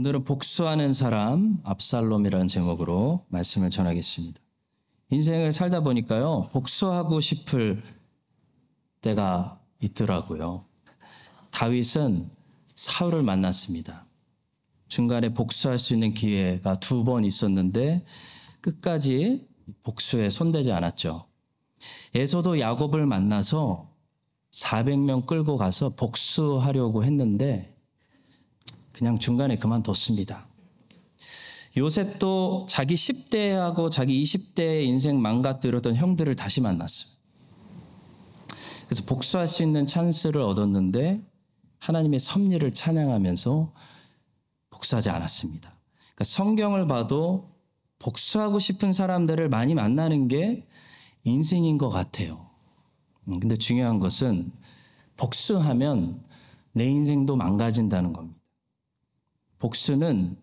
오늘은 복수하는 사람 압살롬이라는 제목으로 말씀을 전하겠습니다. 인생을 살다 보니까요, 복수하고 싶을 때가 있더라고요. 다윗은 사울을 만났습니다. 중간에 복수할 수 있는 기회가 두 번 있었는데 끝까지 복수에 손대지 않았죠. 에서도 야곱을 만나서 400명 끌고 가서 복수하려고 했는데 그냥 중간에 그만뒀습니다. 요셉도 자기 10대하고 자기 20대의 인생 망가뜨렸던 형들을 다시 만났어요. 그래서 복수할 수 있는 찬스를 얻었는데 하나님의 섭리를 찬양하면서 복수하지 않았습니다. 그러니까 성경을 봐도 복수하고 싶은 사람들을 많이 만나는 게 인생인 것 같아요. 음, 근데 중요한 것은 복수하면 내 인생도 망가진다는 겁니다. 복수는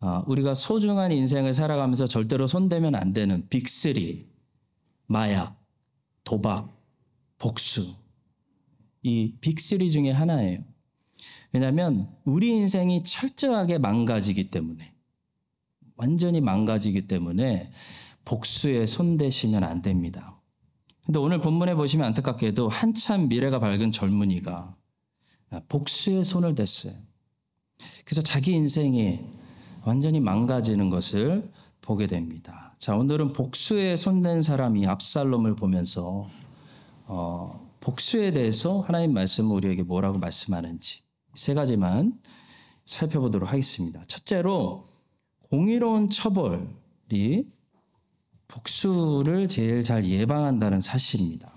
아, 우리가 소중한 인생을 살아가면서 절대로 손대면 안 되는 빅3, 마약, 도박, 복수. 이 빅3 중에 하나예요. 왜냐하면 우리 인생이 철저하게 망가지기 때문에, 완전히 망가지기 때문에 복수에 손대시면 안 됩니다. 근데 오늘 본문에 보시면 안타깝게도 한참 미래가 밝은 젊은이가 복수에 손을 댔어요. 그래서 자기 인생이 완전히 망가지는 것을 보게 됩니다. 자, 오늘은 복수에 손댄 사람이 압살롬을 보면서 어, 복수에 대해서 하나님 말씀을 우리에게 뭐라고 말씀하는지 세 가지만 살펴보도록 하겠습니다. 첫째로 공의로운 처벌이 복수를 제일 잘 예방한다는 사실입니다.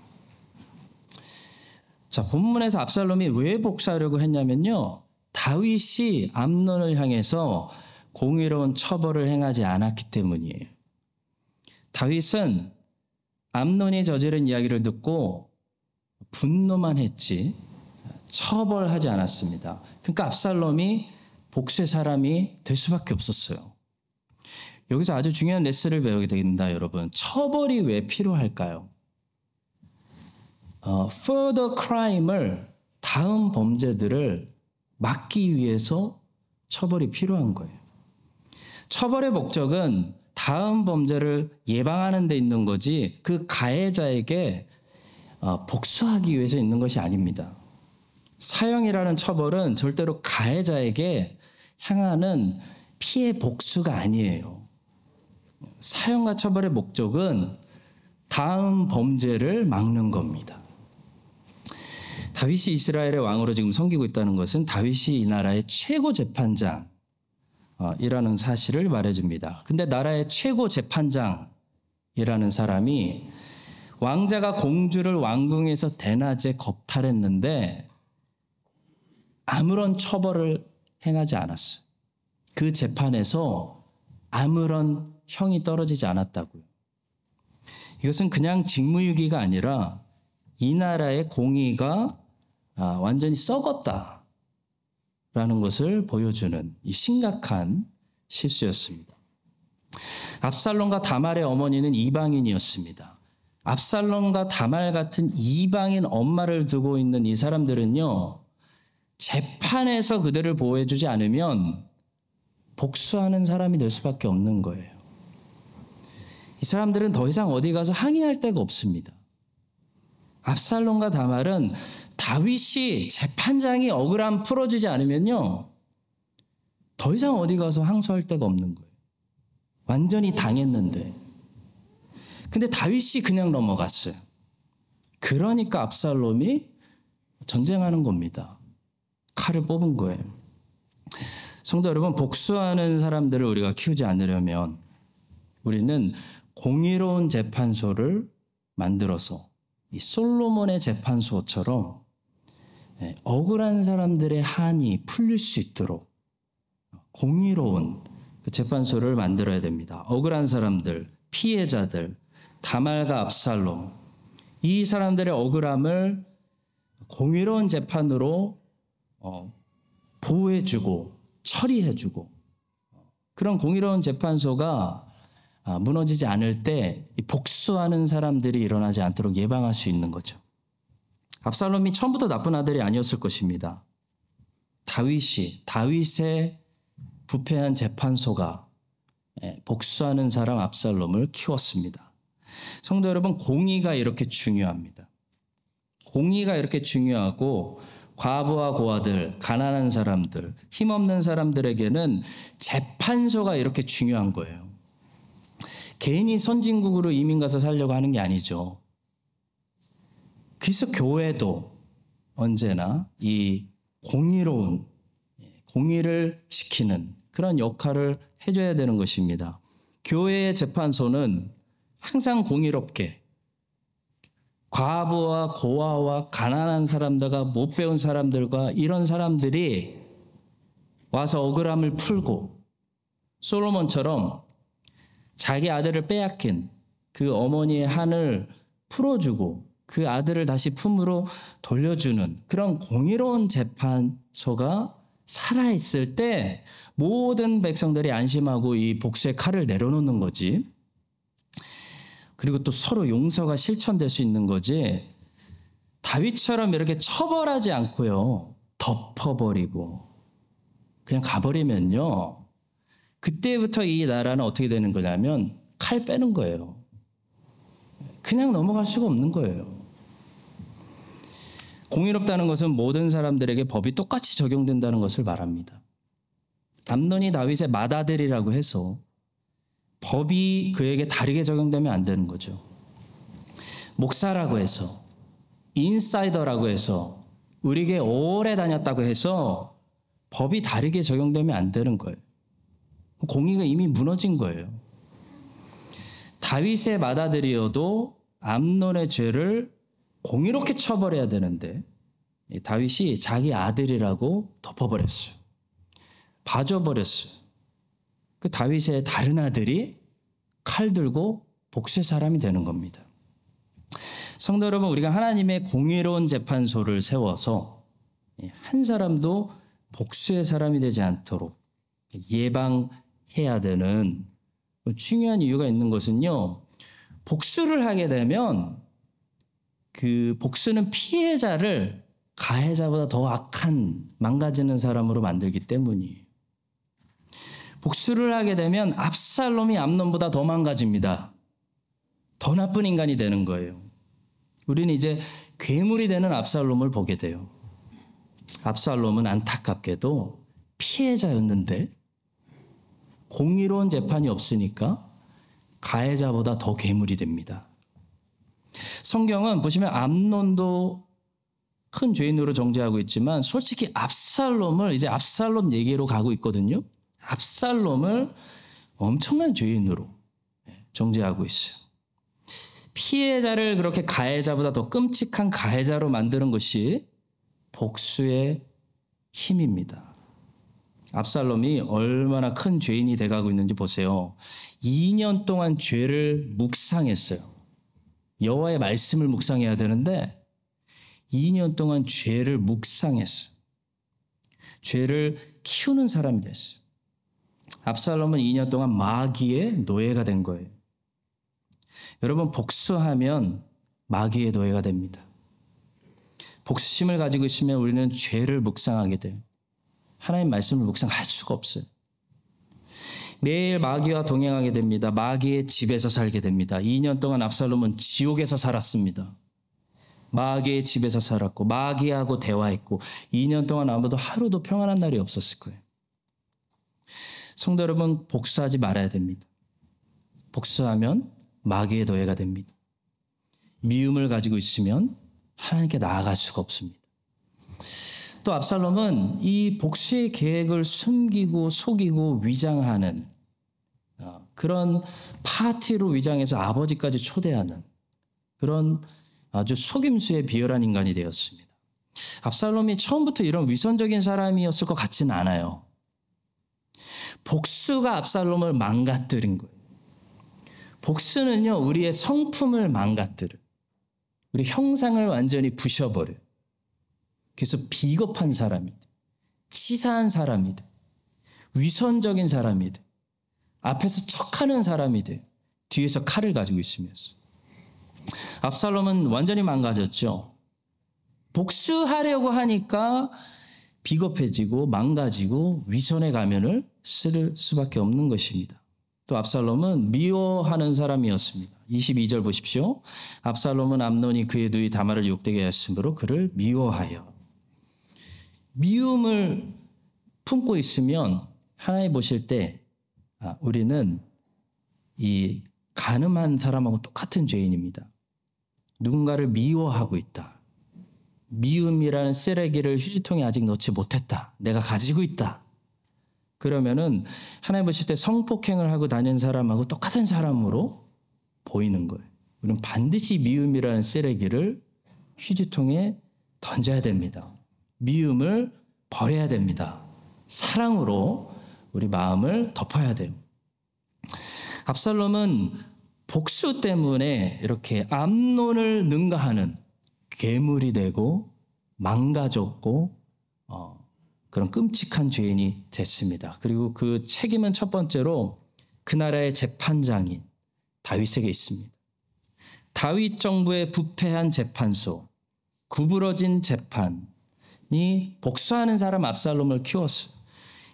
자, 본문에서 압살롬이 왜 복수하려고 했냐면요. 다윗이 암론을 향해서 공의로운 처벌을 행하지 않았기 때문이에요. 다윗은 암론이 저지른 이야기를 듣고 분노만 했지 처벌하지 않았습니다. 그러니까 압살롬이 복수의 사람이 될 수밖에 없었어요. 여기서 아주 중요한 레슨을 배우게 됩니다, 여러분. 처벌이 왜 필요할까요? 어, further crime을 다음 범죄들을 막기 위해서 처벌이 필요한 거예요. 처벌의 목적은 다음 범죄를 예방하는 데 있는 거지 그 가해자에게 어, 복수하기 위해서 있는 것이 아닙니다. 사형이라는 처벌은 절대로 가해자에게 향하는 피해 복수가 아니에요. 사형과 처벌의 목적은 다음 범죄를 막는 겁니다. 다윗이 이스라엘의 왕으로 지금 섬기고 있다는 것은 다윗이 이 나라의 최고 재판장이라는 사실을 말해줍니다. 근데 나라의 최고 재판장이라는 사람이 왕자가 공주를 왕궁에서 대낮에 겁탈했는데 아무런 처벌을 행하지 않았어요. 그 재판에서 아무런 형이 떨어지지 않았다고요. 이것은 그냥 직무유기가 아니라 이 나라의 공의가 아, 완전히 썩었다라는 것을 보여주는 이 심각한 실수였습니다. 압살롬과 다말의 어머니는 이방인이었습니다. 압살롬과 다말 같은 이방인 엄마를 두고 있는 이 사람들은요, 재판에서 그들을 보호해주지 않으면 복수하는 사람이 될 수밖에 없는 거예요. 이 사람들은 더 이상 어디 가서 항의할 데가 없습니다. 압살롬과 다말은 다윗이 재판장이 억울함 풀어주지 않으면요. 더 이상 어디 가서 항소할 데가 없는 거예요. 완전히 당했는데. 근데 다윗이 그냥 넘어갔어요. 그러니까 압살롬이 전쟁하는 겁니다. 칼을 뽑은 거예요. 성도 여러분, 복수하는 사람들을 우리가 키우지 않으려면 우리는 공의로운 재판소를 만들어서 이 솔로몬의 재판소처럼 예, 억울한 사람들의 한이 풀릴 수 있도록 공의로운 그 재판소를 만들어야 됩니다. 억울한 사람들, 피해자들, 다말과 압살롬, 이 사람들의 억울함을 공의로운 재판으로 어, 보호해주고 처리해주고 그런 공의로운 재판소가 아, 무너지지 않을 때 복수하는 사람들이 일어나지 않도록 예방할 수 있는 거죠. 압살롬이 처음부터 나쁜 아들이 아니었을 것입니다. 다윗이 다윗의 부패한 재판소가 예, 복수하는 사람 압살롬을 키웠습니다. 성도 여러분, 공의가 이렇게 중요합니다. 공의가 이렇게 중요하고 과부와 고아들, 가난한 사람들, 힘없는 사람들에게는 재판소가 이렇게 중요한 거예요. 개인이 선진국으로 이민 가서 살려고 하는 게 아니죠. 그래서 교회도 언제나 이 공의로운 공의를 지키는 그런 역할을 해줘야 되는 것입니다. 교회의 재판소는 항상 공의롭게 과부와 고아와 가난한 사람들과 못 배운 사람들과 이런 사람들이 와서 억울함을 풀고 솔로몬처럼 자기 아들을 빼앗긴 그 어머니의 한을 풀어주고 그 아들을 다시 품으로 돌려주는 그런 공의로운 재판소가 살아있을 때 모든 백성들이 안심하고 이 복수의 칼을 내려놓는 거지. 그리고 또 서로 용서가 실천될 수 있는 거지. 다윗처럼 이렇게 처벌하지 않고요. 덮어버리고 그냥 가버리면요. 그때부터 이 나라는 어떻게 되는 거냐면 칼 빼는 거예요. 그냥 넘어갈 수가 없는 거예요. 공의롭다는 것은 모든 사람들에게 법이 똑같이 적용된다는 것을 말합니다. 암논이 다윗의 맏아들이라고 해서 법이 그에게 다르게 적용되면 안 되는 거죠. 목사라고 해서 인사이더라고 해서 우리에게 오래 다녔다고 해서 법이 다르게 적용되면 안 되는 거예요. 공의가 이미 무너진 거예요. 다윗의 맏아들이어도 암논의 죄를 공의롭게 처벌해야 되는데 다윗이 자기 아들이라고 덮어버렸어요. 봐줘버렸어요. 그 다윗의 다른 아들이 칼 들고 복수의 사람이 되는 겁니다. 성도 여러분, 우리가 하나님의 공의로운 재판소를 세워서 한 사람도 복수의 사람이 되지 않도록 예방해야 되는 중요한 이유가 있는 것은요, 복수를 하게 되면 그 복수는 피해자를 가해자보다 더 악한 망가지는 사람으로 만들기 때문이에요. 복수를 하게 되면 압살롬이 암론보다 더 망가집니다. 더 나쁜 인간이 되는 거예요. 우리는 이제 괴물이 되는 압살롬을 보게 돼요. 압살롬은 안타깝게도 피해자였는데 공의로운 재판이 없으니까 가해자보다 더 괴물이 됩니다. 성경은 보시면 암론도 큰 죄인으로 정죄하고 있지만 솔직히 압살롬을 이제 압살롬 얘기로 가고 있거든요. 압살롬을 엄청난 죄인으로 정죄하고 있어요. 피해자를 그렇게 가해자보다 더 끔찍한 가해자로 만드는 것이 복수의 힘입니다. 압살롬이 얼마나 큰 죄인이 돼가고 있는지 보세요. 2년 동안 죄를 묵상했어요. 여호와의 말씀을 묵상해야 되는데 2년 동안 죄를 묵상했어요. 죄를 키우는 사람이 됐어요. 압살롬은 2년 동안 마귀의 노예가 된 거예요. 여러분 복수하면 마귀의 노예가 됩니다. 복수심을 가지고 있으면 우리는 죄를 묵상하게 돼요. 하나님 말씀을 묵상할 수가 없어요. 매일 마귀와 동행하게 됩니다. 마귀의 집에서 살게 됩니다. 2년 동안 압살롬은 지옥에서 살았습니다. 마귀의 집에서 살았고 마귀하고 대화했고 2년 동안 아무도 하루도 평안한 날이 없었을 거예요. 성도 여러분 복수하지 말아야 됩니다. 복수하면 마귀의 노예가 됩니다. 미움을 가지고 있으면 하나님께 나아갈 수가 없습니다. 또 압살롬은 이 복수의 계획을 숨기고 속이고 위장하는 어, 그런 파티로 위장해서 아버지까지 초대하는 그런 아주 속임수에 비열한 인간이 되었습니다. 압살롬이 처음부터 이런 위선적인 사람이었을 것 같지는 않아요. 복수가 압살롬을 망가뜨린 거예요. 복수는요, 우리의 성품을 망가뜨려. 우리 형상을 완전히 부셔버려요. 그래서 비겁한 사람이 돼. 치사한 사람이 돼. 위선적인 사람이 돼. 앞에서 척하는 사람이 돼. 뒤에서 칼을 가지고 있으면서. 압살롬은 완전히 망가졌죠. 복수하려고 하니까 비겁해지고 망가지고 위선의 가면을 쓸 수밖에 없는 것입니다. 또 압살롬은 미워하는 사람이었습니다. 22절 보십시오. 압살롬은 암논이 그의 누이 다말을 욕되게 하였으므로 그를 미워하여 미움을 품고 있으면 하나님 보실 때 아, 우리는 이 가늠한 사람하고 똑같은 죄인입니다. 누군가를 미워하고 있다. 미움이라는 쓰레기를 휴지통에 아직 넣지 못했다. 내가 가지고 있다. 그러면은 하나님 보실 때 성폭행을 하고 다닌 사람하고 똑같은 사람으로 보이는 거예요. 우리는 반드시 미움이라는 쓰레기를 휴지통에 던져야 됩니다. 미움을 버려야 됩니다. 사랑으로 우리 마음을 덮어야 돼요. 압살롬은 복수 때문에 이렇게 암론을 능가하는 괴물이 되고 망가졌고 어, 그런 끔찍한 죄인이 됐습니다. 그리고 그 책임은 첫 번째로 그 나라의 재판장인 다윗에게 있습니다. 다윗 정부의 부패한 재판소, 구부러진 재판 이 복수하는 사람 압살롬을 키웠어요.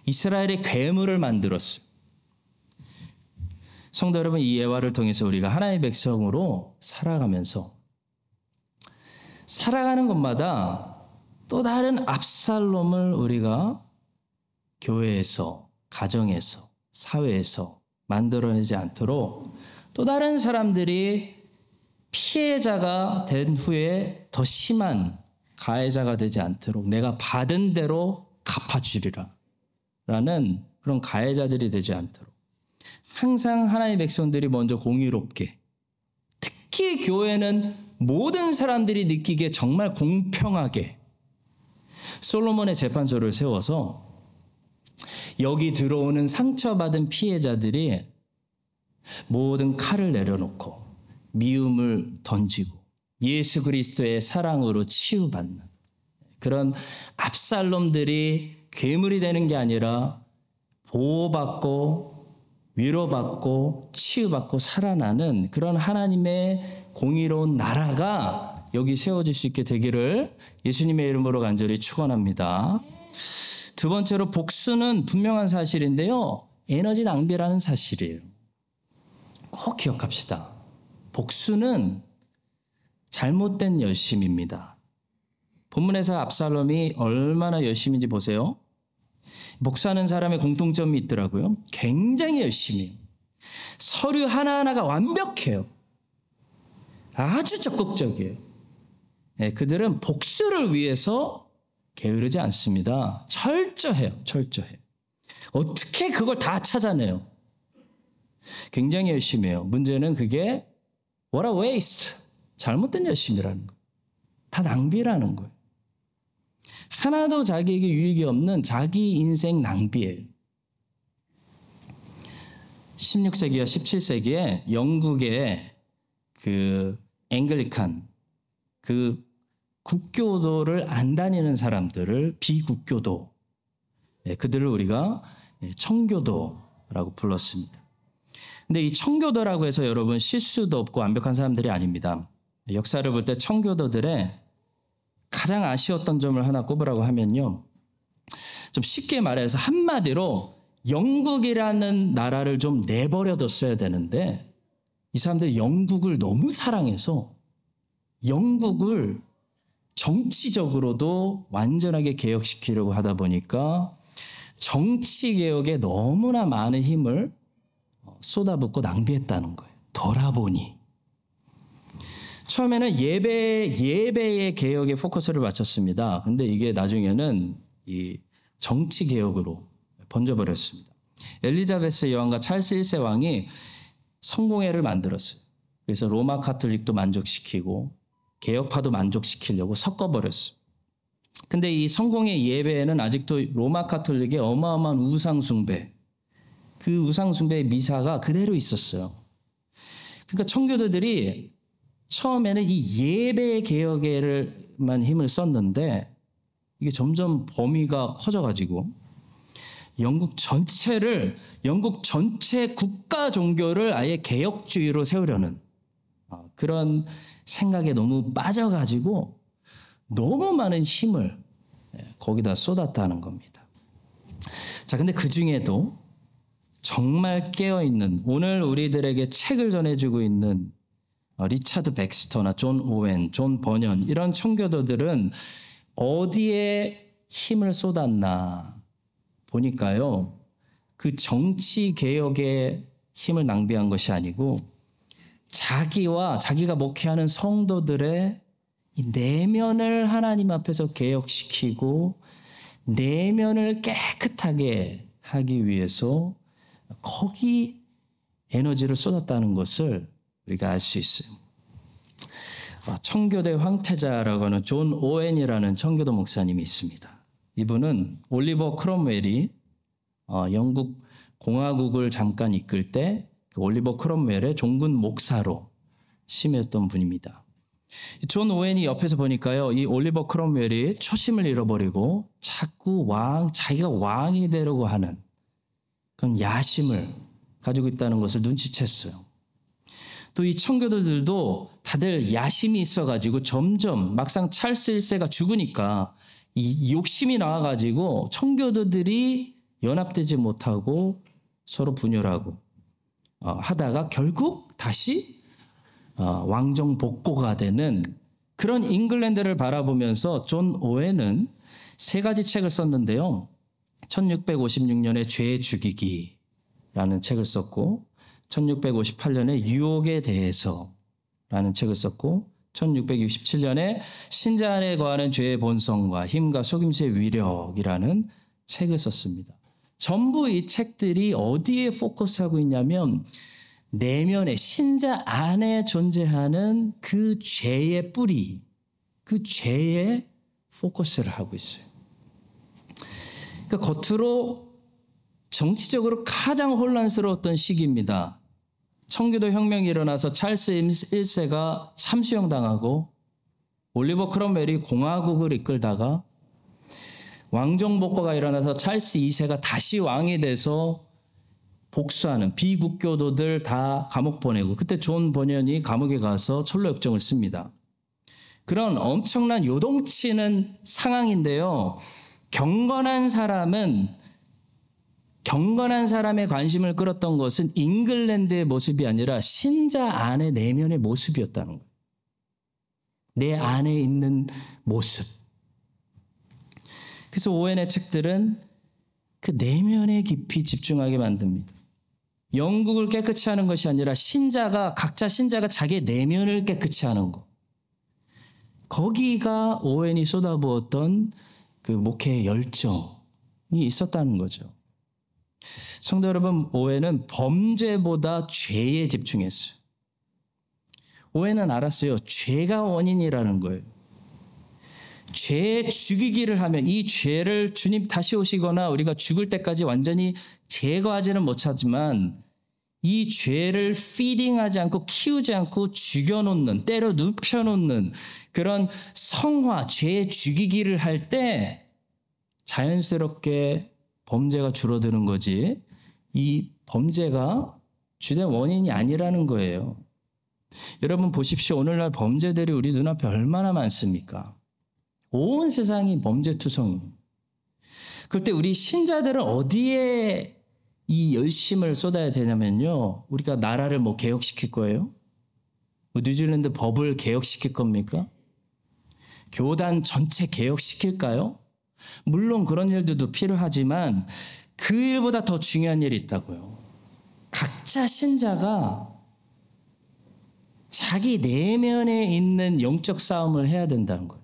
이스라엘의 괴물을 만들었어요. 성도 여러분, 이 예화를 통해서 우리가 하나의 백성으로 살아가면서 살아가는 것마다 또 다른 압살롬을 우리가 교회에서, 가정에서, 사회에서 만들어내지 않도록 또 다른 사람들이 피해자가 된 후에 더 심한 가해자가 되지 않도록 내가 받은 대로 갚아주리라. 라는 그런 가해자들이 되지 않도록 항상 하나의 백성들이 먼저 공의롭게 특히 교회는 모든 사람들이 느끼기에 정말 공평하게 솔로몬의 재판소를 세워서 여기 들어오는 상처받은 피해자들이 모든 칼을 내려놓고 미움을 던지고 예수 그리스도의 사랑으로 치유받는 그런 압살롬들이 괴물이 되는 게 아니라 보호받고 위로받고 치유받고 살아나는 그런 하나님의 공의로운 나라가 여기 세워질 수 있게 되기를 예수님의 이름으로 간절히 축원합니다. 두 번째로 복수는 분명한 사실인데요. 에너지 낭비라는 사실이에요. 꼭 기억합시다. 복수는 잘못된 열심입니다. 본문에서 압살롬이 얼마나 열심인지 보세요. 목사하는 사람의 공통점이 있더라고요. 굉장히 열심히. 서류 하나하나가 완벽해요. 아주 적극적이에요. 네, 그들은 복수를 위해서 게으르지 않습니다. 철저해요. 철저해. 어떻게 그걸 다 찾아내요? 굉장히 열심히 해요. 문제는 그게 what a waste. 잘못된 열심이라는 거. 다 낭비라는 거예요. 하나도 자기에게 유익이 없는 자기 인생 낭비예요. 16세기와 17세기에 영국의 그 앵글리칸 그 국교도를 안 다니는 사람들을 비국교도 예, 그들을 우리가 예, 청교도라고 불렀습니다. 근데 이 청교도라고 해서 여러분 실수도 없고 완벽한 사람들이 아닙니다. 역사를 볼 때 청교도들의 가장 아쉬웠던 점을 하나 꼽으라고 하면요. 좀 쉽게 말해서 한마디로 영국이라는 나라를 좀 내버려뒀어야 되는데 이 사람들이 영국을 너무 사랑해서 영국을 정치적으로도 완전하게 개혁시키려고 하다 보니까 정치 개혁에 너무나 많은 힘을 쏟아붓고 낭비했다는 거예요. 돌아보니 처음에는 예배 예배의 개혁에 포커스를 맞췄습니다. 근데 이게 나중에는 이 정치 개혁으로 번져버렸습니다. 엘리자베스 여왕과 찰스 1세 왕이 성공회를 만들었어요. 그래서 로마 카톨릭도 만족시키고 개혁파도 만족시키려고 섞어버렸어요. 근데 이 성공의 예배에는 아직도 로마 카톨릭의 어마어마한 우상숭배, 그 우상숭배의 미사가 그대로 있었어요. 그러니까 청교도들이 처음에는 이 예배 개혁에만 힘을 썼는데 이게 점점 범위가 커져가지고 영국 전체를 영국 전체 국가 종교를 아예 개혁주의로 세우려는 어, 그런 생각에 너무 빠져가지고 너무 많은 힘을 예, 거기다 쏟았다는 겁니다. 자, 근데 그 중에도 정말 깨어 있는 오늘 우리들에게 책을 전해주고 있는 어, 리차드 백스터나 존 오웬, 존 버년 이런 청교도들은 어디에 힘을 쏟았나 보니까요. 그 정치 개혁에 힘을 낭비한 것이 아니고 자기와 자기가 목회하는 성도들의 이 내면을 하나님 앞에서 개혁시키고 내면을 깨끗하게 하기 위해서 거기 에너지를 쏟았다는 것을 우리가 알 수 있어요. 어, 청교도의 황태자라고 하는 존 오웬이라는 청교도 목사님이 있습니다. 이분은 올리버 크롬웰이 어, 영국 공화국을 잠깐 이끌 때 그 올리버 크롬웰의 종군 목사로 섬겼던 분입니다. 존 오웬이 옆에서 보니까요, 이 올리버 크롬웰이 초심을 잃어버리고 자꾸 왕, 자기가 왕이 되려고 하는 그런 야심을 가지고 있다는 것을 눈치챘어요. 또 이 청교도들도 다들 야심이 있어가지고 점점 막상 찰스 1세가 죽으니까 이 욕심이 나와가지고 청교도들이 연합되지 못하고 서로 분열하고 어, 하다가 결국 다시 어, 왕정 복고가 되는 그런 잉글랜드를 바라보면서 존 오웬은 세 가지 책을 썼는데요. 1656년에 죄 죽이기라는 책을 썼고 1658년에 유혹에 대해서라는 책을 썼고 1667년에 신자 안에 거하는 죄의 본성과 힘과 속임수의 위력이라는 책을 썼습니다. 전부 이 책들이 어디에 포커스하고 있냐면 내면에 신자 안에 존재하는 그 죄의 뿌리, 그 죄에 포커스를 하고 있어요. 그러니까 겉으로 정치적으로 가장 혼란스러웠던 시기입니다. 청교도 혁명이 일어나서 찰스 1세가 참수형 당하고 올리버 크롬웰이 공화국을 이끌다가 왕정복고가 일어나서 찰스 2세가 다시 왕이 돼서 복수하는 비국교도들 다 감옥 보내고 그때 존 번연이 감옥에 가서 천로역정을 씁니다. 그런 엄청난 요동치는 상황인데요. 경건한 사람은 경건한 사람의 관심을 끌었던 것은 잉글랜드의 모습이 아니라 신자 안의 내면의 모습이었다는 거예요. 내 안에 있는 모습. 그래서 오웬의 책들은 그 내면에 깊이 집중하게 만듭니다. 영국을 깨끗이 하는 것이 아니라 신자가 각자 신자가 자기의 내면을 깨끗이 하는 것. 거기가 오웬이 쏟아부었던 그 목회의 열정이 있었다는 거죠. 성도 여러분, 오웬은 범죄보다 죄에 집중했어요. 오웬은 알았어요. 죄가 원인이라는 거예요. 죄 죽이기를 하면 이 죄를 주님 다시 오시거나 우리가 죽을 때까지 완전히 제거하지는 못하지만 이 죄를 피딩하지 않고 키우지 않고 죽여놓는 때려 눕혀놓는 그런 성화 죄 죽이기를 할 때 자연스럽게 범죄가 줄어드는 거지 이 범죄가 주된 원인이 아니라는 거예요. 여러분 보십시오. 오늘날 범죄들이 우리 눈앞에 얼마나 많습니까? 온 세상이 범죄투성이. 그때 우리 신자들은 어디에 이 열심을 쏟아야 되냐면요. 우리가 나라를 뭐 개혁시킬 거예요? 뭐 뉴질랜드 법을 개혁시킬 겁니까? 교단 전체 개혁시킬까요? 물론 그런 일들도 필요하지만 그 일보다 더 중요한 일이 있다고요. 각자 신자가 자기 내면에 있는 영적 싸움을 해야 된다는 거예요.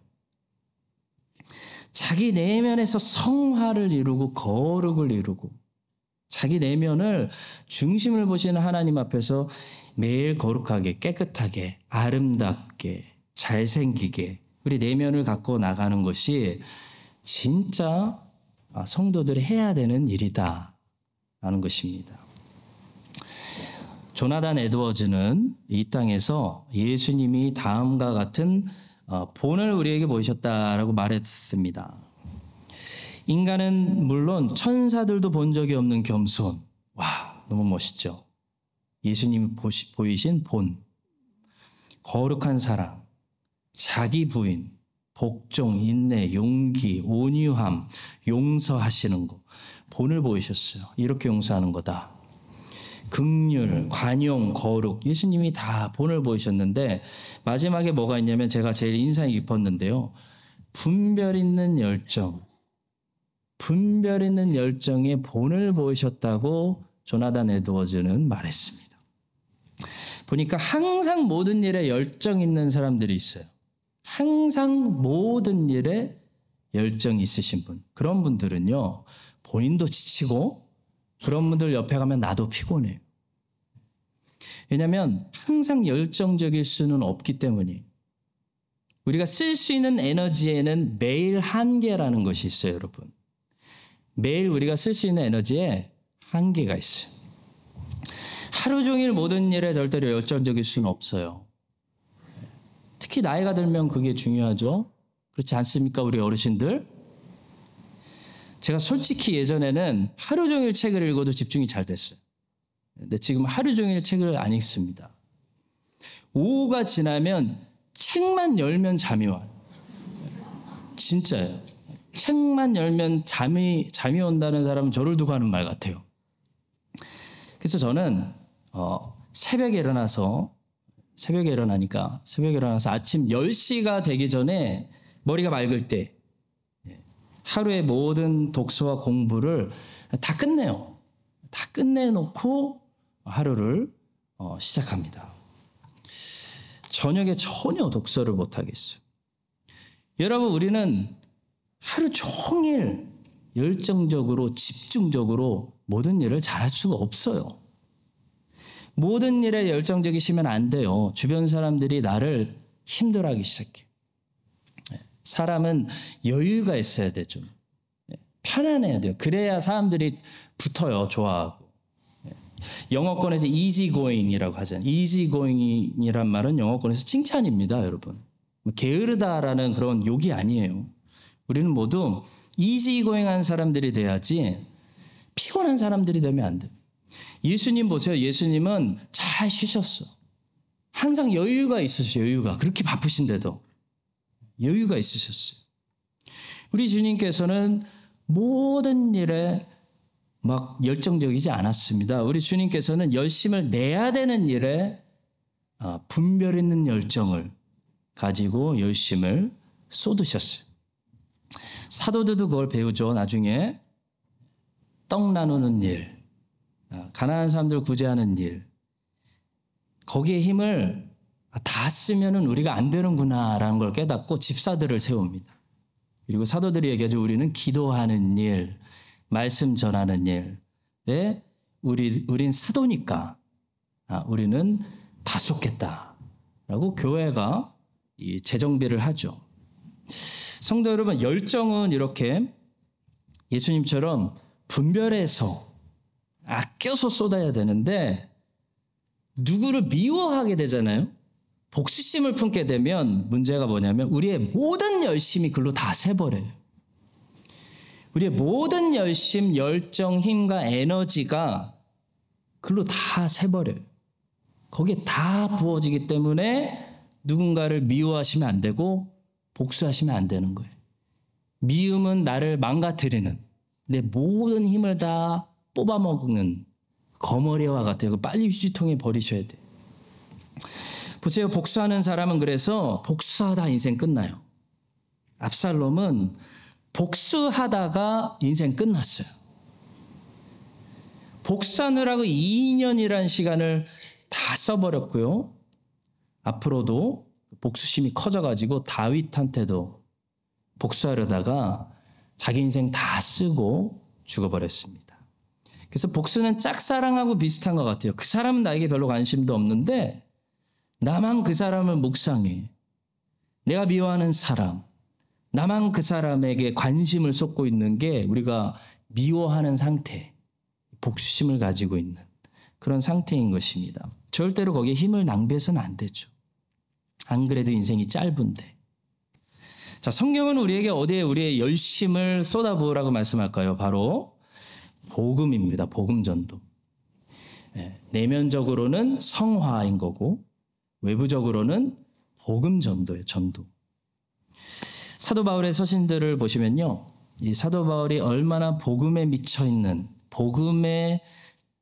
자기 내면에서 성화를 이루고 거룩을 이루고 자기 내면을 중심을 보시는 하나님 앞에서 매일 거룩하게 깨끗하게 아름답게 잘생기게 우리 내면을 갖고 나가는 것이 진짜 성도들이 해야 되는 일이다 라는 것입니다. 조나단 에드워즈는 이 땅에서 예수님이 다음과 같은 어, 본을 우리에게 보이셨다라고 말했습니다. 인간은 물론 천사들도 본 적이 없는 겸손. 와, 너무 멋있죠. 예수님이 보이신 본. 거룩한 사랑. 자기 부인. 복종, 인내, 용기, 온유함, 용서하시는 거. 본을 보이셨어요. 이렇게 용서하는 거다. 극률, 관용, 거룩. 예수님이 다 본을 보이셨는데 마지막에 뭐가 있냐면 제가 제일 인상이 깊었는데요. 분별 있는 열정. 분별 있는 열정에 본을 보이셨다고 조나단 에드워즈는 말했습니다. 보니까 항상 모든 일에 열정 있는 사람들이 있어요. 항상 모든 일에 열정 있으신 분. 그런 분들은요, 본인도 지치고 그런 분들 옆에 가면 나도 피곤해요. 왜냐하면 항상 열정적일 수는 없기 때문이에요. 우리가 쓸 수 있는 에너지에는 매일 한계라는 것이 있어요, 여러분. 매일 우리가 쓸 수 있는 에너지에 한계가 있어요. 하루 종일 모든 일에 절대로 열정적일 수는 없어요. 특히 나이가 들면 그게 중요하죠. 그렇지 않습니까, 우리 어르신들? 제가 솔직히 예전에는 하루 종일 책을 읽어도 집중이 잘 됐어요. 근데 지금 하루 종일 책을 안 읽습니다. 오후가 지나면 책만 열면 잠이 와요. 진짜예요. 책만 열면 잠이 잠이 온다는 사람은 저를 두고 하는 말 같아요. 그래서 저는 어, 새벽에 일어나서 새벽에 일어나니까 새벽에 일어나서 아침 10시가 되기 전에 머리가 맑을 때 하루의 모든 독서와 공부를 다 끝내요. 다 끝내놓고 하루를 어, 시작합니다. 저녁에 전혀 독서를 못 하겠어요. 여러분 우리는 하루 종일 열정적으로 집중적으로 모든 일을 잘할 수가 없어요. 모든 일에 열정적이시면 안 돼요. 주변 사람들이 나를 힘들어하기 시작해. 사람은 여유가 있어야 되죠. 편안해야 돼요. 그래야 사람들이 붙어요. 좋아하고. 영어권에서 easy going이라고 하잖아요. easy going이란 말은 영어권에서 칭찬입니다, 여러분. 게으르다라는 그런 욕이 아니에요. 우리는 모두 easy going 한 사람들이 돼야지 피곤한 사람들이 되면 안 돼. 예수님 보세요. 예수님은 잘 쉬셨어. 항상 여유가 있으셔요. 여유가. 그렇게 바쁘신데도. 여유가 있으셨어요. 우리 주님께서는 모든 일에 막 열정적이지 않았습니다. 우리 주님께서는 열심을 내야 되는 일에 아, 분별 있는 열정을 가지고 열심을 쏟으셨어요. 사도들도 그걸 배우죠. 나중에 떡 나누는 일, 아, 가난한 사람들 구제하는 일, 거기에 힘을 다 쓰면은 우리가 안 되는구나라는 걸 깨닫고 집사들을 세웁니다. 그리고 사도들이 얘기하죠. 우리는 기도하는 일, 말씀 전하는 일에 우리 우린 사도니까 아, 우리는 다 쏟겠다라고 교회가 이 재정비를 하죠. 성도 여러분 열정은 이렇게 예수님처럼 분별해서 아껴서 쏟아야 되는데 누구를 미워하게 되잖아요. 복수심을 품게 되면 문제가 뭐냐면 우리의 모든 열심이 글로 다 새버려요. 우리의 모든 열심, 열정, 힘과 에너지가 글로 다 새버려요. 거기에 다 부어지기 때문에 누군가를 미워하시면 안 되고 복수하시면 안 되는 거예요. 미움은 나를 망가뜨리는 내 모든 힘을 다 뽑아먹는 거머리와 같아요. 빨리 휴지통에 버리셔야 돼요. 보세요. 복수하는 사람은 그래서 복수하다 인생 끝나요. 압살롬은 복수하다가 인생 끝났어요. 복수하느라고 2년이란 시간을 다 써버렸고요. 앞으로도 복수심이 커져가지고 다윗한테도 복수하려다가 자기 인생 다 쓰고 죽어버렸습니다. 그래서 복수는 짝사랑하고 비슷한 것 같아요. 그 사람은 나에게 별로 관심도 없는데 나만 그 사람을 묵상해. 내가 미워하는 사람, 나만 그 사람에게 관심을 쏟고 있는 게 우리가 미워하는 상태, 복수심을 가지고 있는 그런 상태인 것입니다. 절대로 거기에 힘을 낭비해서는 안 되죠. 안 그래도 인생이 짧은데. 자, 성경은 우리에게 어디에 우리의 열심을 쏟아부으라고 말씀할까요? 바로 복음입니다. 복음 전도. 네, 내면적으로는 성화인 거고 외부적으로는 복음 전도예요. 전도. 사도 바울의 서신들을 보시면요. 이 사도 바울이 얼마나 복음에 미쳐 있는 복음에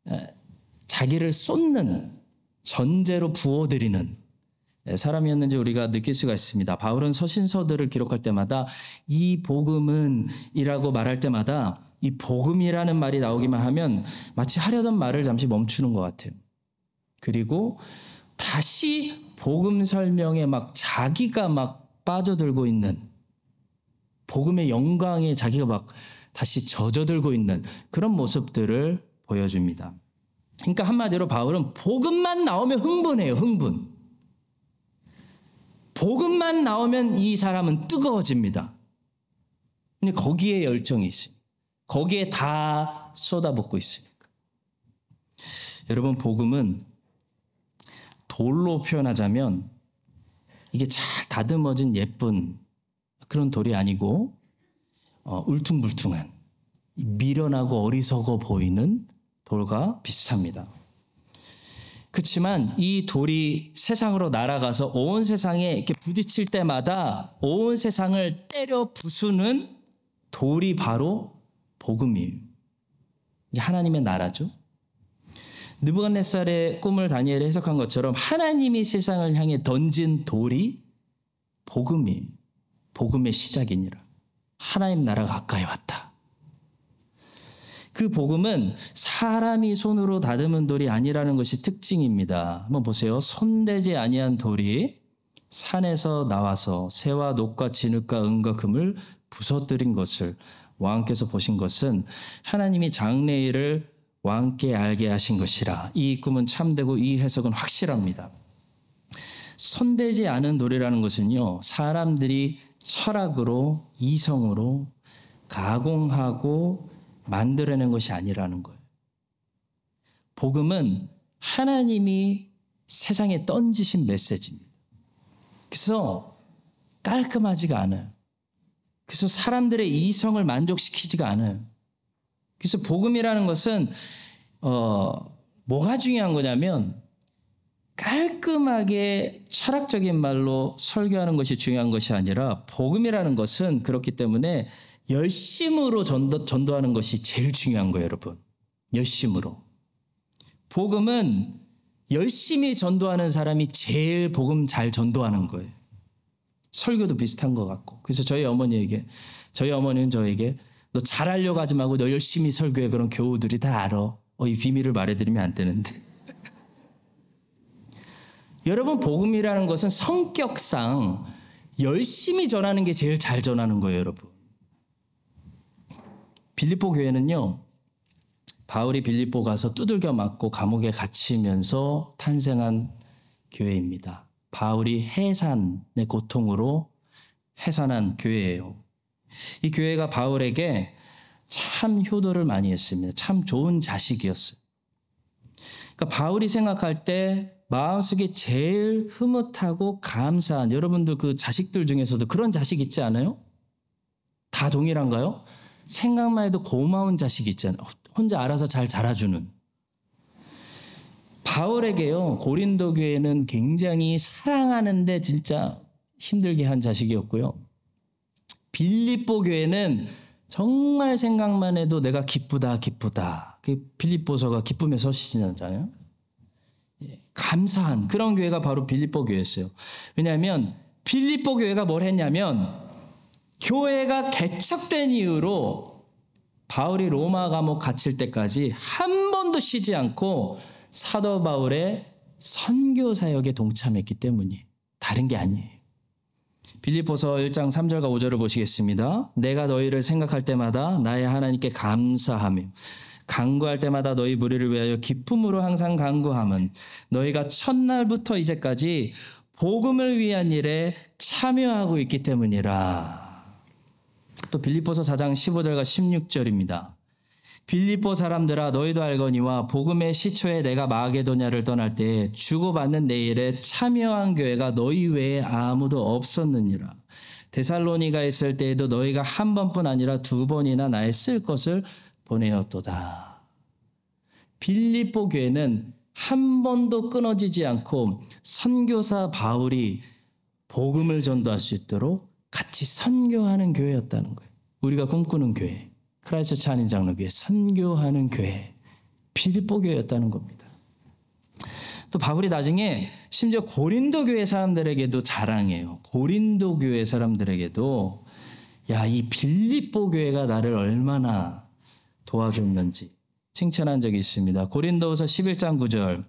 에, 자기를 쏟는 전제로 부어드리는 예, 사람이었는지 우리가 느낄 수가 있습니다. 바울은 서신서들을 기록할 때마다 이 복음은 이라고 말할 때마다 이 복음이라는 말이 나오기만 하면 마치 하려던 말을 잠시 멈추는 것 같아요. 그리고 다시 복음 설명에 막 자기가 막 빠져들고 있는 복음의 영광에 자기가 막 다시 젖어들고 있는 그런 모습들을 보여줍니다. 그러니까 한마디로 바울은 복음만 나오면 흥분해요, 흥분. 복음만 나오면 이 사람은 뜨거워집니다. 근데 거기에 열정이 있으니 거기에 다 쏟아붓고 있으니까. 여러분, 복음은 돌로 표현하자면 이게 잘 다듬어진 예쁜 그런 돌이 아니고 어, 울퉁불퉁한 미련하고 어리석어 보이는 돌과 비슷합니다. 그렇지만 이 돌이 세상으로 날아가서 온 세상에 이렇게 부딪힐 때마다 온 세상을 때려 부수는 돌이 바로 이게 하나님의 나라죠. 느부갓네살의 꿈을 다니엘이 해석한 것처럼 하나님이 세상을 향해 던진 돌이 복음이 복음의 시작이니라. 하나님 나라가 가까이 왔다. 그 복음은 사람이 손으로 다듬은 돌이 아니라는 것이 특징입니다. 한번 보세요. 손대지 아니한 돌이 산에서 나와서 새와 녹과 진흙과 은과 금을 부서뜨린 것을 왕께서 보신 것은 하나님이 장래일을 왕께 알게 하신 것이라. 이 꿈은 참되고 이 해석은 확실합니다. 손대지 않은 돌이라는 것은요, 사람들이 철학으로, 이성으로 가공하고 만들어낸 것이 아니라는 거예요. 복음은 하나님이 세상에 던지신 메시지입니다. 그래서 깔끔하지가 않아요. 그래서 사람들의 이성을 만족시키지가 않아요. 그래서 복음이라는 것은 어 뭐가 중요한 거냐면 깔끔하게 철학적인 말로 설교하는 것이 중요한 것이 아니라 복음이라는 것은 그렇기 때문에 열심으로 전도, 전도하는 것이 제일 중요한 거예요, 여러분. 열심으로. 복음은 열심히 전도하는 사람이 제일 복음 잘 전도하는 거예요. 설교도 비슷한 것 같고. 그래서 저희 어머니에게, 저희 어머니는 저에게 너 잘하려고 하지 말고 너 열심히 설교해. 그런 교우들이 다 알아. 어, 이 비밀을 말해드리면 안 되는데. 여러분, 복음이라는 것은 성격상 열심히 전하는 게 제일 잘 전하는 거예요, 여러분. 빌립보 교회는요, 바울이 빌립보 가서 두들겨 맞고 감옥에 갇히면서 탄생한 교회입니다. 바울이 해산의 고통으로 해산한 교회예요. 이 교회가 바울에게 참 효도를 많이 했습니다. 참 좋은 자식이었어요. 그러니까 바울이 생각할 때 마음속에 제일 흐뭇하고 감사한 여러분들 그 자식들 중에서도 그런 자식 있지 않아요? 다 동일한가요? 생각만 해도 고마운 자식 있잖아요. 혼자 알아서 잘 자라주는. 바울에게요, 고린도 교회는 굉장히 사랑하는데 진짜 힘들게 한 자식이었고요. 빌립보 교회는 정말 생각만 해도 내가 기쁘다, 기쁘다. 그 빌립보서가 기쁨의 서신이잖아요. 예, 감사한 그런 교회가 바로 빌립보 교회였어요. 왜냐하면 빌립보 교회가 뭘 했냐면 교회가 개척된 이후로 바울이 로마 감옥 갇힐 때까지 한 번도 쉬지 않고 사도 바울의 선교 사역에 동참했기 때문이 다른 게 아니에요. 빌립보서 1장 3절과 5절을 보시겠습니다. 내가 너희를 생각할 때마다 나의 하나님께 감사하며 간구할 때마다 너희 무리를 위하여 기쁨으로 항상 간구함은 너희가 첫날부터 이제까지 복음을 위한 일에 참여하고 있기 때문이라. 또 빌립보서 4장 15절과 16절입니다. 빌립보 사람들아 너희도 알거니와 복음의 시초에 내가 마게도냐를 떠날 때 주고받는 내 일에 참여한 교회가 너희 외에 아무도 없었느니라. 데살로니가 있을 때에도 너희가 한 번뿐 아니라 두 번이나 나의 쓸 것을 보내었도다. 빌립보 교회는 한 번도 끊어지지 않고 선교사 바울이 복음을 전도할 수 있도록 같이 선교하는 교회였다는 거예요. 우리가 꿈꾸는 교회, 크라이스트 찬인 장로교회, 선교하는 교회, 빌립보 교회였다는 겁니다. 또 바울이 나중에 심지어 고린도 교회 사람들에게도 자랑해요. 고린도 교회 사람들에게도 야, 이 빌립보 교회가 나를 얼마나 도와줬는지 칭찬한 적이 있습니다. 고린도후서 11장 9절.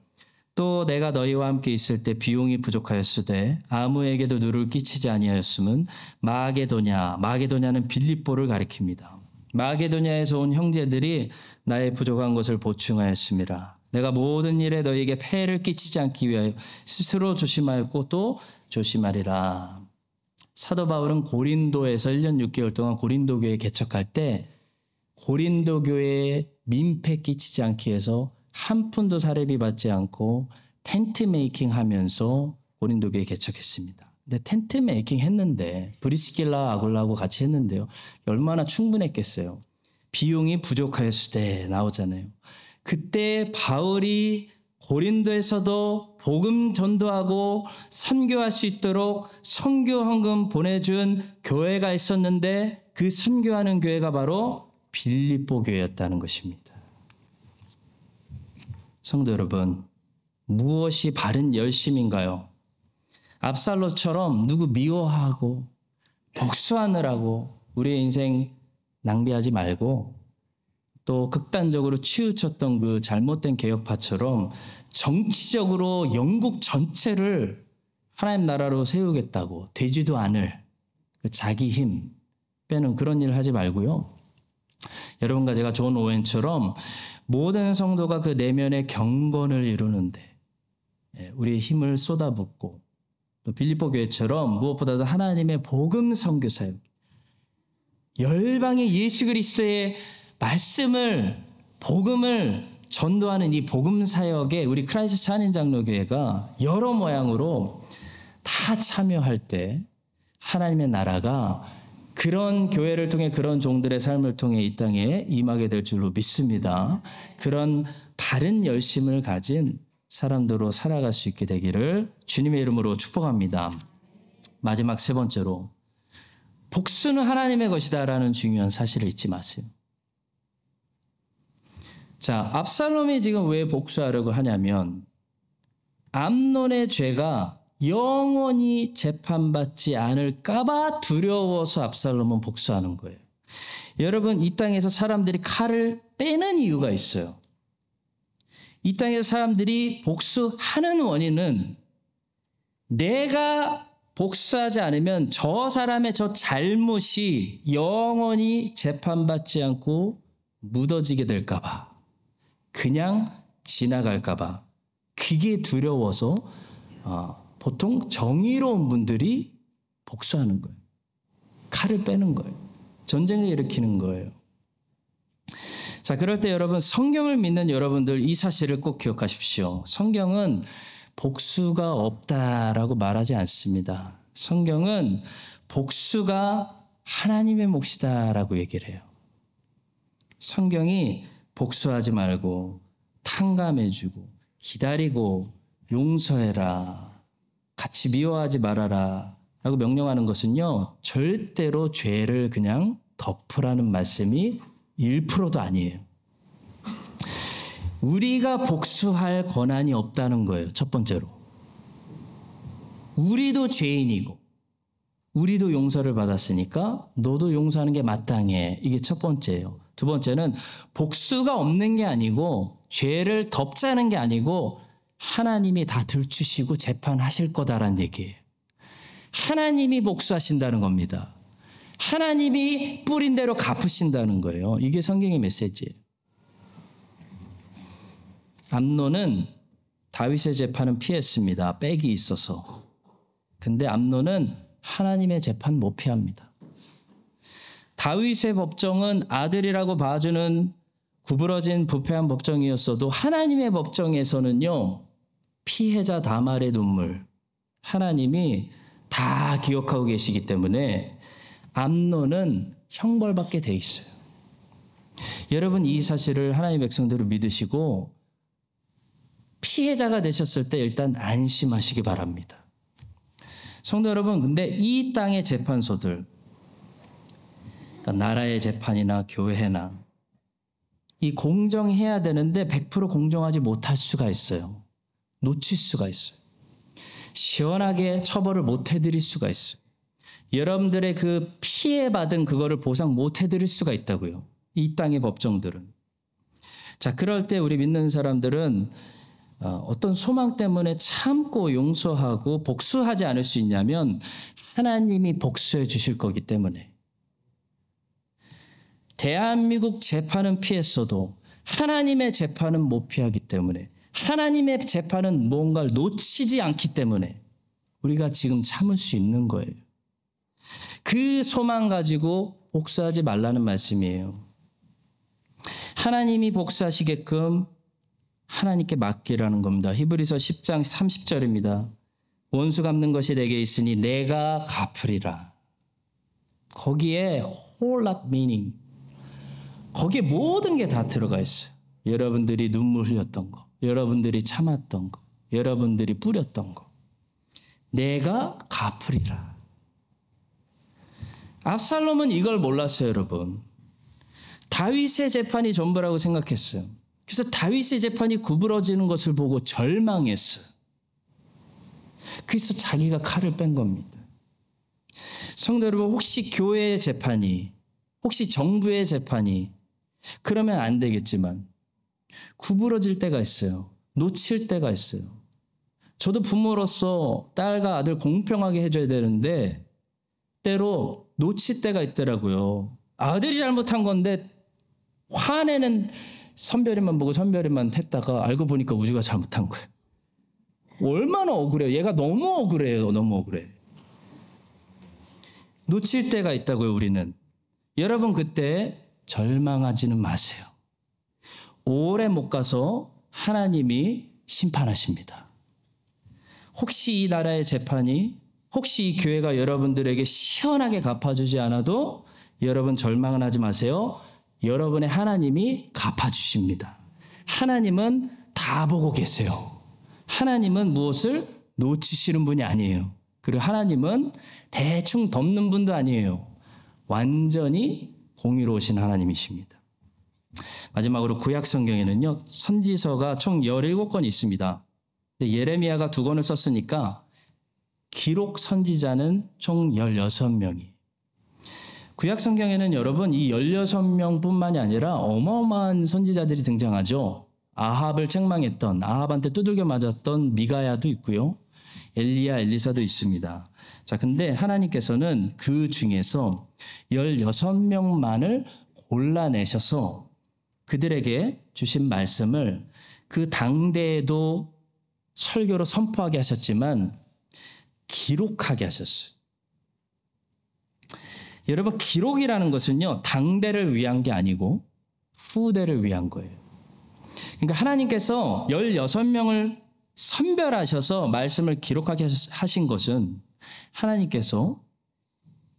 또 내가 너희와 함께 있을 때 비용이 부족하였으되 아무에게도 누를 끼치지 아니하였음은 마게도냐 마게도냐는 빌립보를 가리킵니다. 마게도냐에서 온 형제들이 나의 부족한 것을 보충하였습니다. 내가 모든 일에 너희에게 폐해를 끼치지 않기 위하여 스스로 조심하였고 또 조심하리라. 사도 바울은 고린도에서 1년 6개월 동안 고린도 교회 개척할 때 고린도 교회에 민폐 끼치지 않기 위해서 한 푼도 사례비 받지 않고 tent making 하면서 고린도 교회 개척했습니다. 근데 tent making 했는데 브리스길라 아굴라하고 같이 했는데요. 얼마나 충분했겠어요. 비용이 부족하였을 때 나오잖아요. 그때 바울이 고린도에서도 복음 전도하고 선교할 수 있도록 선교 헌금 보내준 교회가 있었는데 그 선교하는 교회가 바로 빌립보 교회였다는 것입니다. 성도 여러분, 무엇이 바른 열심인가요? 압살롬처럼 누구 미워하고 복수하느라고 우리의 인생 낭비하지 말고 또 극단적으로 치우쳤던 그 잘못된 개혁파처럼 정치적으로 영국 전체를 하나님 나라로 세우겠다고 되지도 않을 그 자기 힘 빼는 그런 일 하지 말고요. 여러분과 제가 존 오웬처럼 모든 성도가 그 내면의 경건을 이루는데 예, 우리의 힘을 쏟아붓고 또 빌립보 교회처럼 무엇보다도 하나님의 복음 선교 사역 열방의 예수 그리스도의 말씀을 복음을 전도하는 이 복음 사역에 우리 크라이스트 찬인 장로교회가 여러 모양으로 다 참여할 때 하나님의 나라가 그런 교회를 통해 그런 종들의 삶을 통해 이 땅에 임하게 될 줄로 믿습니다. 그런 바른 열심을 가진 사람들로 살아갈 수 있게 되기를 주님의 이름으로 축복합니다. 마지막 세 번째로 복수는 하나님의 것이다라는 중요한 사실을 잊지 마세요. 자, 압살롬이 지금 왜 복수하려고 하냐면 암론의 죄가 영원히 재판받지 않을까봐 두려워서 압살롬은 복수하는 거예요. 여러분, 이 땅에서 사람들이 칼을 빼는 이유가 있어요. 이 땅에서 사람들이 복수하는 원인은 내가 복수하지 않으면 저 사람의 저 잘못이 영원히 재판받지 않고 묻어지게 될까봐. 그냥 지나갈까봐. 그게 두려워서 어, 보통 정의로운 분들이 복수하는 거예요. 칼을 빼는 거예요. 전쟁을 일으키는 거예요. 자, 그럴 때 여러분 성경을 믿는 여러분들 이 사실을 꼭 기억하십시오. 성경은 복수가 없다라고 말하지 않습니다. 성경은 복수가 하나님의 몫이다라고 얘기를 해요. 성경이 복수하지 말고 탕감해주고 기다리고 용서해라. 같이 미워하지 말아라. 라고 명령하는 것은요, 절대로 죄를 그냥 덮으라는 말씀이 1%도 아니에요. 우리가 복수할 권한이 없다는 거예요. 첫 번째로. 우리도 죄인이고, 우리도 용서를 받았으니까 너도 용서하는 게 마땅해. 이게 첫 번째예요. 두 번째는 복수가 없는 게 아니고 죄를 덮자는 게 아니고 하나님이 다 들추시고 재판하실 거다라는 얘기예요. 하나님이 복수하신다는 겁니다. 하나님이 뿌린 대로 갚으신다는 거예요. 이게 성경의 메시지예요. 암노는 다윗의 재판은 피했습니다. 빽이 있어서. 근데 암노는 하나님의 재판 못 피합니다. 다윗의 법정은 아들이라고 봐주는 구부러진 부패한 법정이었어도 하나님의 법정에서는요, 피해자 다말의 눈물, 하나님이 다 기억하고 계시기 때문에 암론은 형벌받게 돼 있어요. 여러분 이 사실을 하나님의 백성들을 믿으시고 피해자가 되셨을 때 일단 안심하시기 바랍니다. 성도 여러분, 근데 이 땅의 재판소들, 그러니까 나라의 재판이나 교회나 이 공정해야 되는데 100% 공정하지 못할 수가 있어요. 놓칠 수가 있어요. 시원하게 처벌을 못 해드릴 수가 있어요. 여러분들의 그 피해받은 그거를 보상 못 해드릴 수가 있다고요. 이 땅의 법정들은. 자, 그럴 때 우리 믿는 사람들은 어, 어떤 소망 때문에 참고 용서하고 복수하지 않을 수 있냐면 하나님이 복수해 주실 거기 때문에. 대한민국 재판은 피했어도 하나님의 재판은 못 피하기 때문에 하나님의 재판은 뭔가를 놓치지 않기 때문에 우리가 지금 참을 수 있는 거예요. 그 소망 가지고 복수하지 말라는 말씀이에요. 하나님이 복수하시게끔 하나님께 맡기라는 겁니다. 히브리서 10장 30절입니다. 원수 갚는 것이 내게 있으니 내가 갚으리라. 거기에 whole lot meaning. 거기에 모든 게 다 들어가 있어요. 여러분들이 눈물 흘렸던 거, 여러분들이 참았던 거, 여러분들이 뿌렸던 거. 내가 갚으리라. 압살롬은 이걸 몰랐어요, 여러분. 다윗의 재판이 전부라고 생각했어요. 그래서 다윗의 재판이 구부러지는 것을 보고 절망했어요. 그래서 자기가 칼을 뺀 겁니다. 성도 여러분, 혹시 교회의 재판이, 혹시 정부의 재판이, 그러면 안 되겠지만, 구부러질 때가 있어요. 놓칠 때가 있어요. 저도 부모로서 딸과 아들 공평하게 해줘야 되는데, 때로 놓칠 때가 있더라고요. 아들이 잘못한 건데, 화내는 선별이만 보고 선별이만 했다가 알고 보니까 우주가 잘못한 거예요. 얼마나 억울해요. 얘가 너무 억울해요. 너무 억울해. 놓칠 때가 있다고요, 우리는. 여러분, 그때 절망하지는 마세요. 오래 못 가서 하나님이 심판하십니다. 혹시 이 나라의 재판이, 혹시 이 교회가 여러분들에게 시원하게 갚아주지 않아도 여러분 절망은 하지 마세요. 여러분의 하나님이 갚아주십니다. 하나님은 다 보고 계세요. 하나님은 무엇을 놓치시는 분이 아니에요. 그리고 하나님은 대충 덮는 분도 아니에요. 완전히 공의로우신 하나님이십니다. 마지막으로 구약 성경에는요, 선지서가 총 17권 있습니다. 예레미야가 두 권을 썼으니까 기록 선지자는 총 16명이. 구약 성경에는 여러분 이 16명뿐만이 아니라 어마어마한 선지자들이 등장하죠. 아합을 책망했던 아합한테 두들겨 맞았던 미가야도 있고요. 엘리야 엘리사도 있습니다. 자, 근데 하나님께서는 그 중에서 16명만을 골라내셔서 그들에게 주신 말씀을 그 당대에도 설교로 선포하게 하셨지만 기록하게 하셨어요. 여러분, 기록이라는 것은요, 당대를 위한 게 아니고 후대를 위한 거예요. 그러니까 하나님께서 16명을 선별하셔서 말씀을 기록하게 하신 것은 하나님께서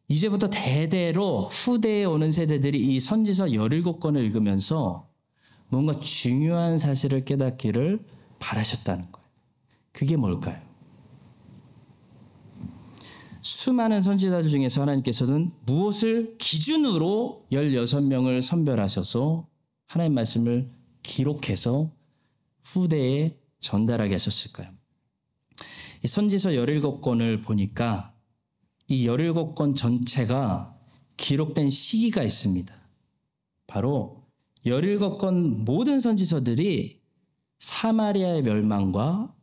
이제부터 대대로 후대에 오는 세대들이 이 선지서 17권을 읽으면서 뭔가 중요한 사실을 깨닫기를 바라셨다는 거예요. 그게 뭘까요? 수많은 선지자들 중에서 하나님께서는 무엇을 기준으로 16명을 선별하셔서 하나님 말씀을 기록해서 후대에 전달하게 하셨을까요? 이 선지서 17권을 보니까 이 17권 전체가 기록된 시기가 있습니다. 바로 17권 모든 선지서들이 사마리아의 멸망과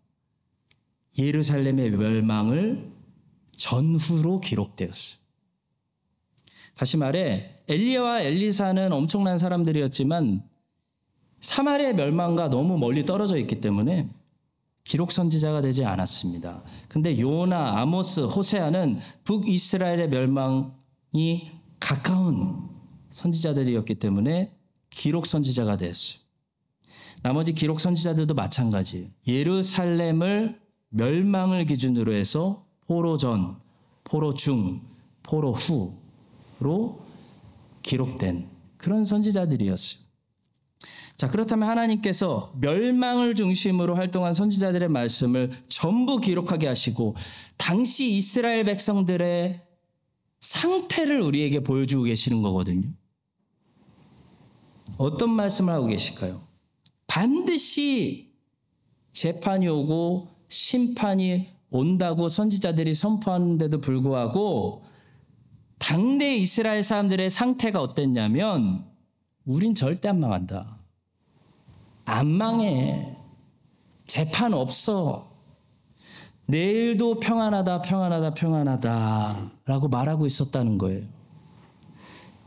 예루살렘의 멸망을 전후로 기록되었어요. 다시 말해 엘리야와 엘리사는 엄청난 사람들이었지만 사마리아 멸망과 너무 멀리 떨어져 있기 때문에 기록 선지자가 되지 않았습니다. 근데 요나, 아모스, 호세아는 북이스라엘의 멸망이 가까운 선지자들이었기 때문에 기록 선지자가 되었어요. 나머지 기록 선지자들도 마찬가지. 예루살렘을 멸망을 기준으로 해서 포로 전, 포로 중, 포로 후로 기록된 그런 선지자들이었어요. 자, 그렇다면 하나님께서 멸망을 중심으로 활동한 선지자들의 말씀을 전부 기록하게 하시고 당시 이스라엘 백성들의 상태를 우리에게 보여주고 계시는 거거든요. 어떤 말씀을 하고 계실까요? 반드시 재판이 오고 심판이 온다고 선지자들이 선포하는데도 불구하고 당대 이스라엘 사람들의 상태가 어땠냐면 우린 절대 안 망한다. 안 망해. 재판 없어. 내일도 평안하다, 평안하다, 평안하다. 라고 말하고 있었다는 거예요.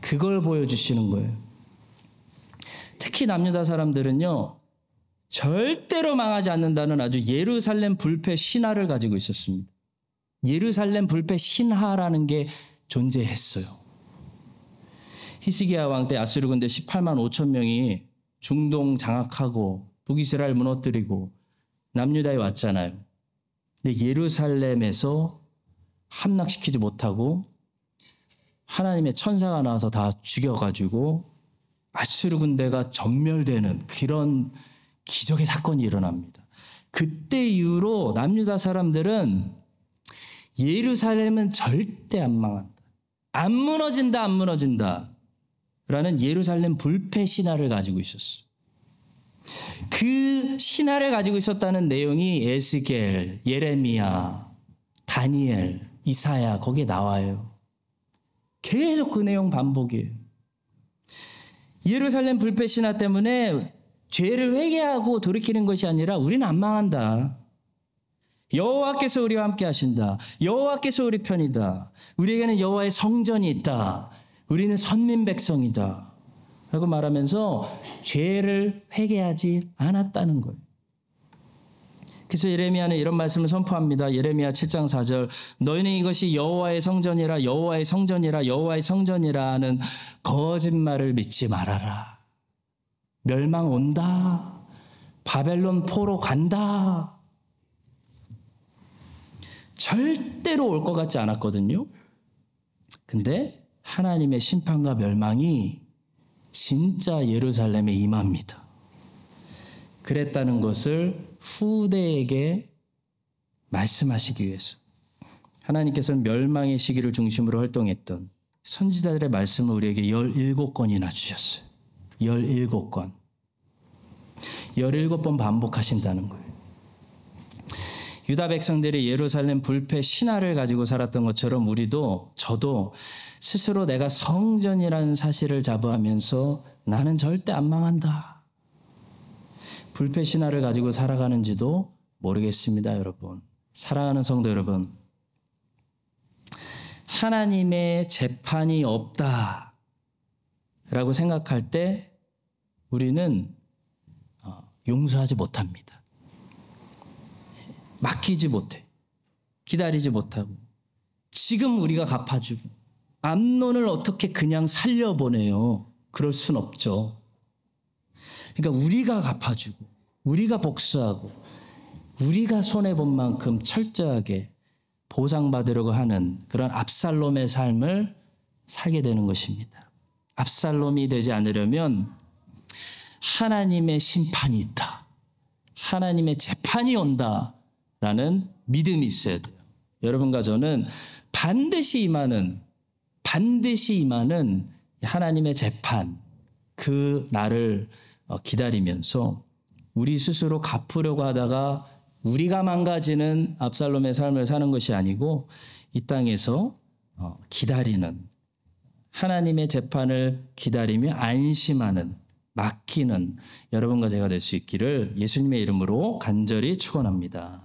그걸 보여주시는 거예요. 특히 남유다 사람들은요, 절대로 망하지 않는다는 아주 예루살렘 불패 신화를 가지고 있었습니다. 예루살렘 불패 신화라는 게 존재했어요. 히스기야 왕 때 아수르 군대 18만 5천 명이 중동 장악하고 북이스라엘 무너뜨리고 남유다에 왔잖아요. 근데 예루살렘에서 함락시키지 못하고 하나님의 천사가 나와서 다 죽여가지고 아수르 군대가 전멸되는 그런 기적의 사건이 일어납니다. 그때 이후로 남유다 사람들은 예루살렘은 절대 안 망한다. 안 무너진다, 안 무너진다. 라는 예루살렘 불패 신화를 가지고 있었어. 그 신화를 가지고 있었다는 내용이 에스겔, 예레미야, 다니엘, 이사야 거기에 나와요. 계속 그 내용 반복이에요. 예루살렘 불패 신화 때문에 죄를 회개하고 돌이키는 것이 아니라 우리는 안 망한다. 여호와께서 우리와 함께 하신다. 여호와께서 우리 편이다. 우리에게는 여호와의 성전이 있다. 우리는 선민 백성이다. 라고 말하면서 죄를 회개하지 않았다는 거예요. 그래서 예레미야는 이런 말씀을 선포합니다. 예레미야 7장 4절 너희는 이것이 여호와의 성전이라 여호와의 성전이라 여호와의 성전이라 하는 거짓말을 믿지 말아라. 멸망 온다. 바벨론 포로 간다. 절대로 올 것 같지 않았거든요. 근데 하나님의 심판과 멸망이 진짜 예루살렘에 임합니다. 그랬다는 것을 후대에게 말씀하시기 위해서 하나님께서는 멸망의 시기를 중심으로 활동했던 선지자들의 말씀을 우리에게 17권이나 주셨어요. 17권. 17번 반복하신다는 거예요. 유다 백성들이 예루살렘 불패 신화를 가지고 살았던 것처럼 우리도 저도 스스로 내가 성전이라는 사실을 자부하면서 나는 절대 안 망한다. 불패 신화를 가지고 살아가는지도 모르겠습니다, 여러분. 사랑하는 성도 여러분. 하나님의 재판이 없다. 라고 생각할 때 우리는 어, 용서하지 못합니다. 맡기지 못해. 기다리지 못하고. 지금 우리가 갚아주고. 암론을 어떻게 그냥 살려보내요? 그럴 순 없죠. 그러니까 우리가 갚아주고, 우리가 복수하고, 우리가 손해본 만큼 철저하게 보상받으려고 하는 그런 압살롬의 삶을 살게 되는 것입니다. 압살롬이 되지 않으려면 하나님의 심판이 있다. 하나님의 재판이 온다. 라는 믿음이 있어야 돼요. 여러분과 저는 반드시 임하는, 반드시 임하는 하나님의 재판, 그 날을 어, 기다리면서 우리 스스로 갚으려고 하다가 우리가 망가지는 압살롬의 삶을 사는 것이 아니고 이 땅에서 어, 기다리는 하나님의 재판을 기다리며 안심하는 맡기는 여러분과 제가 될 수 있기를 예수님의 이름으로 간절히 축원합니다.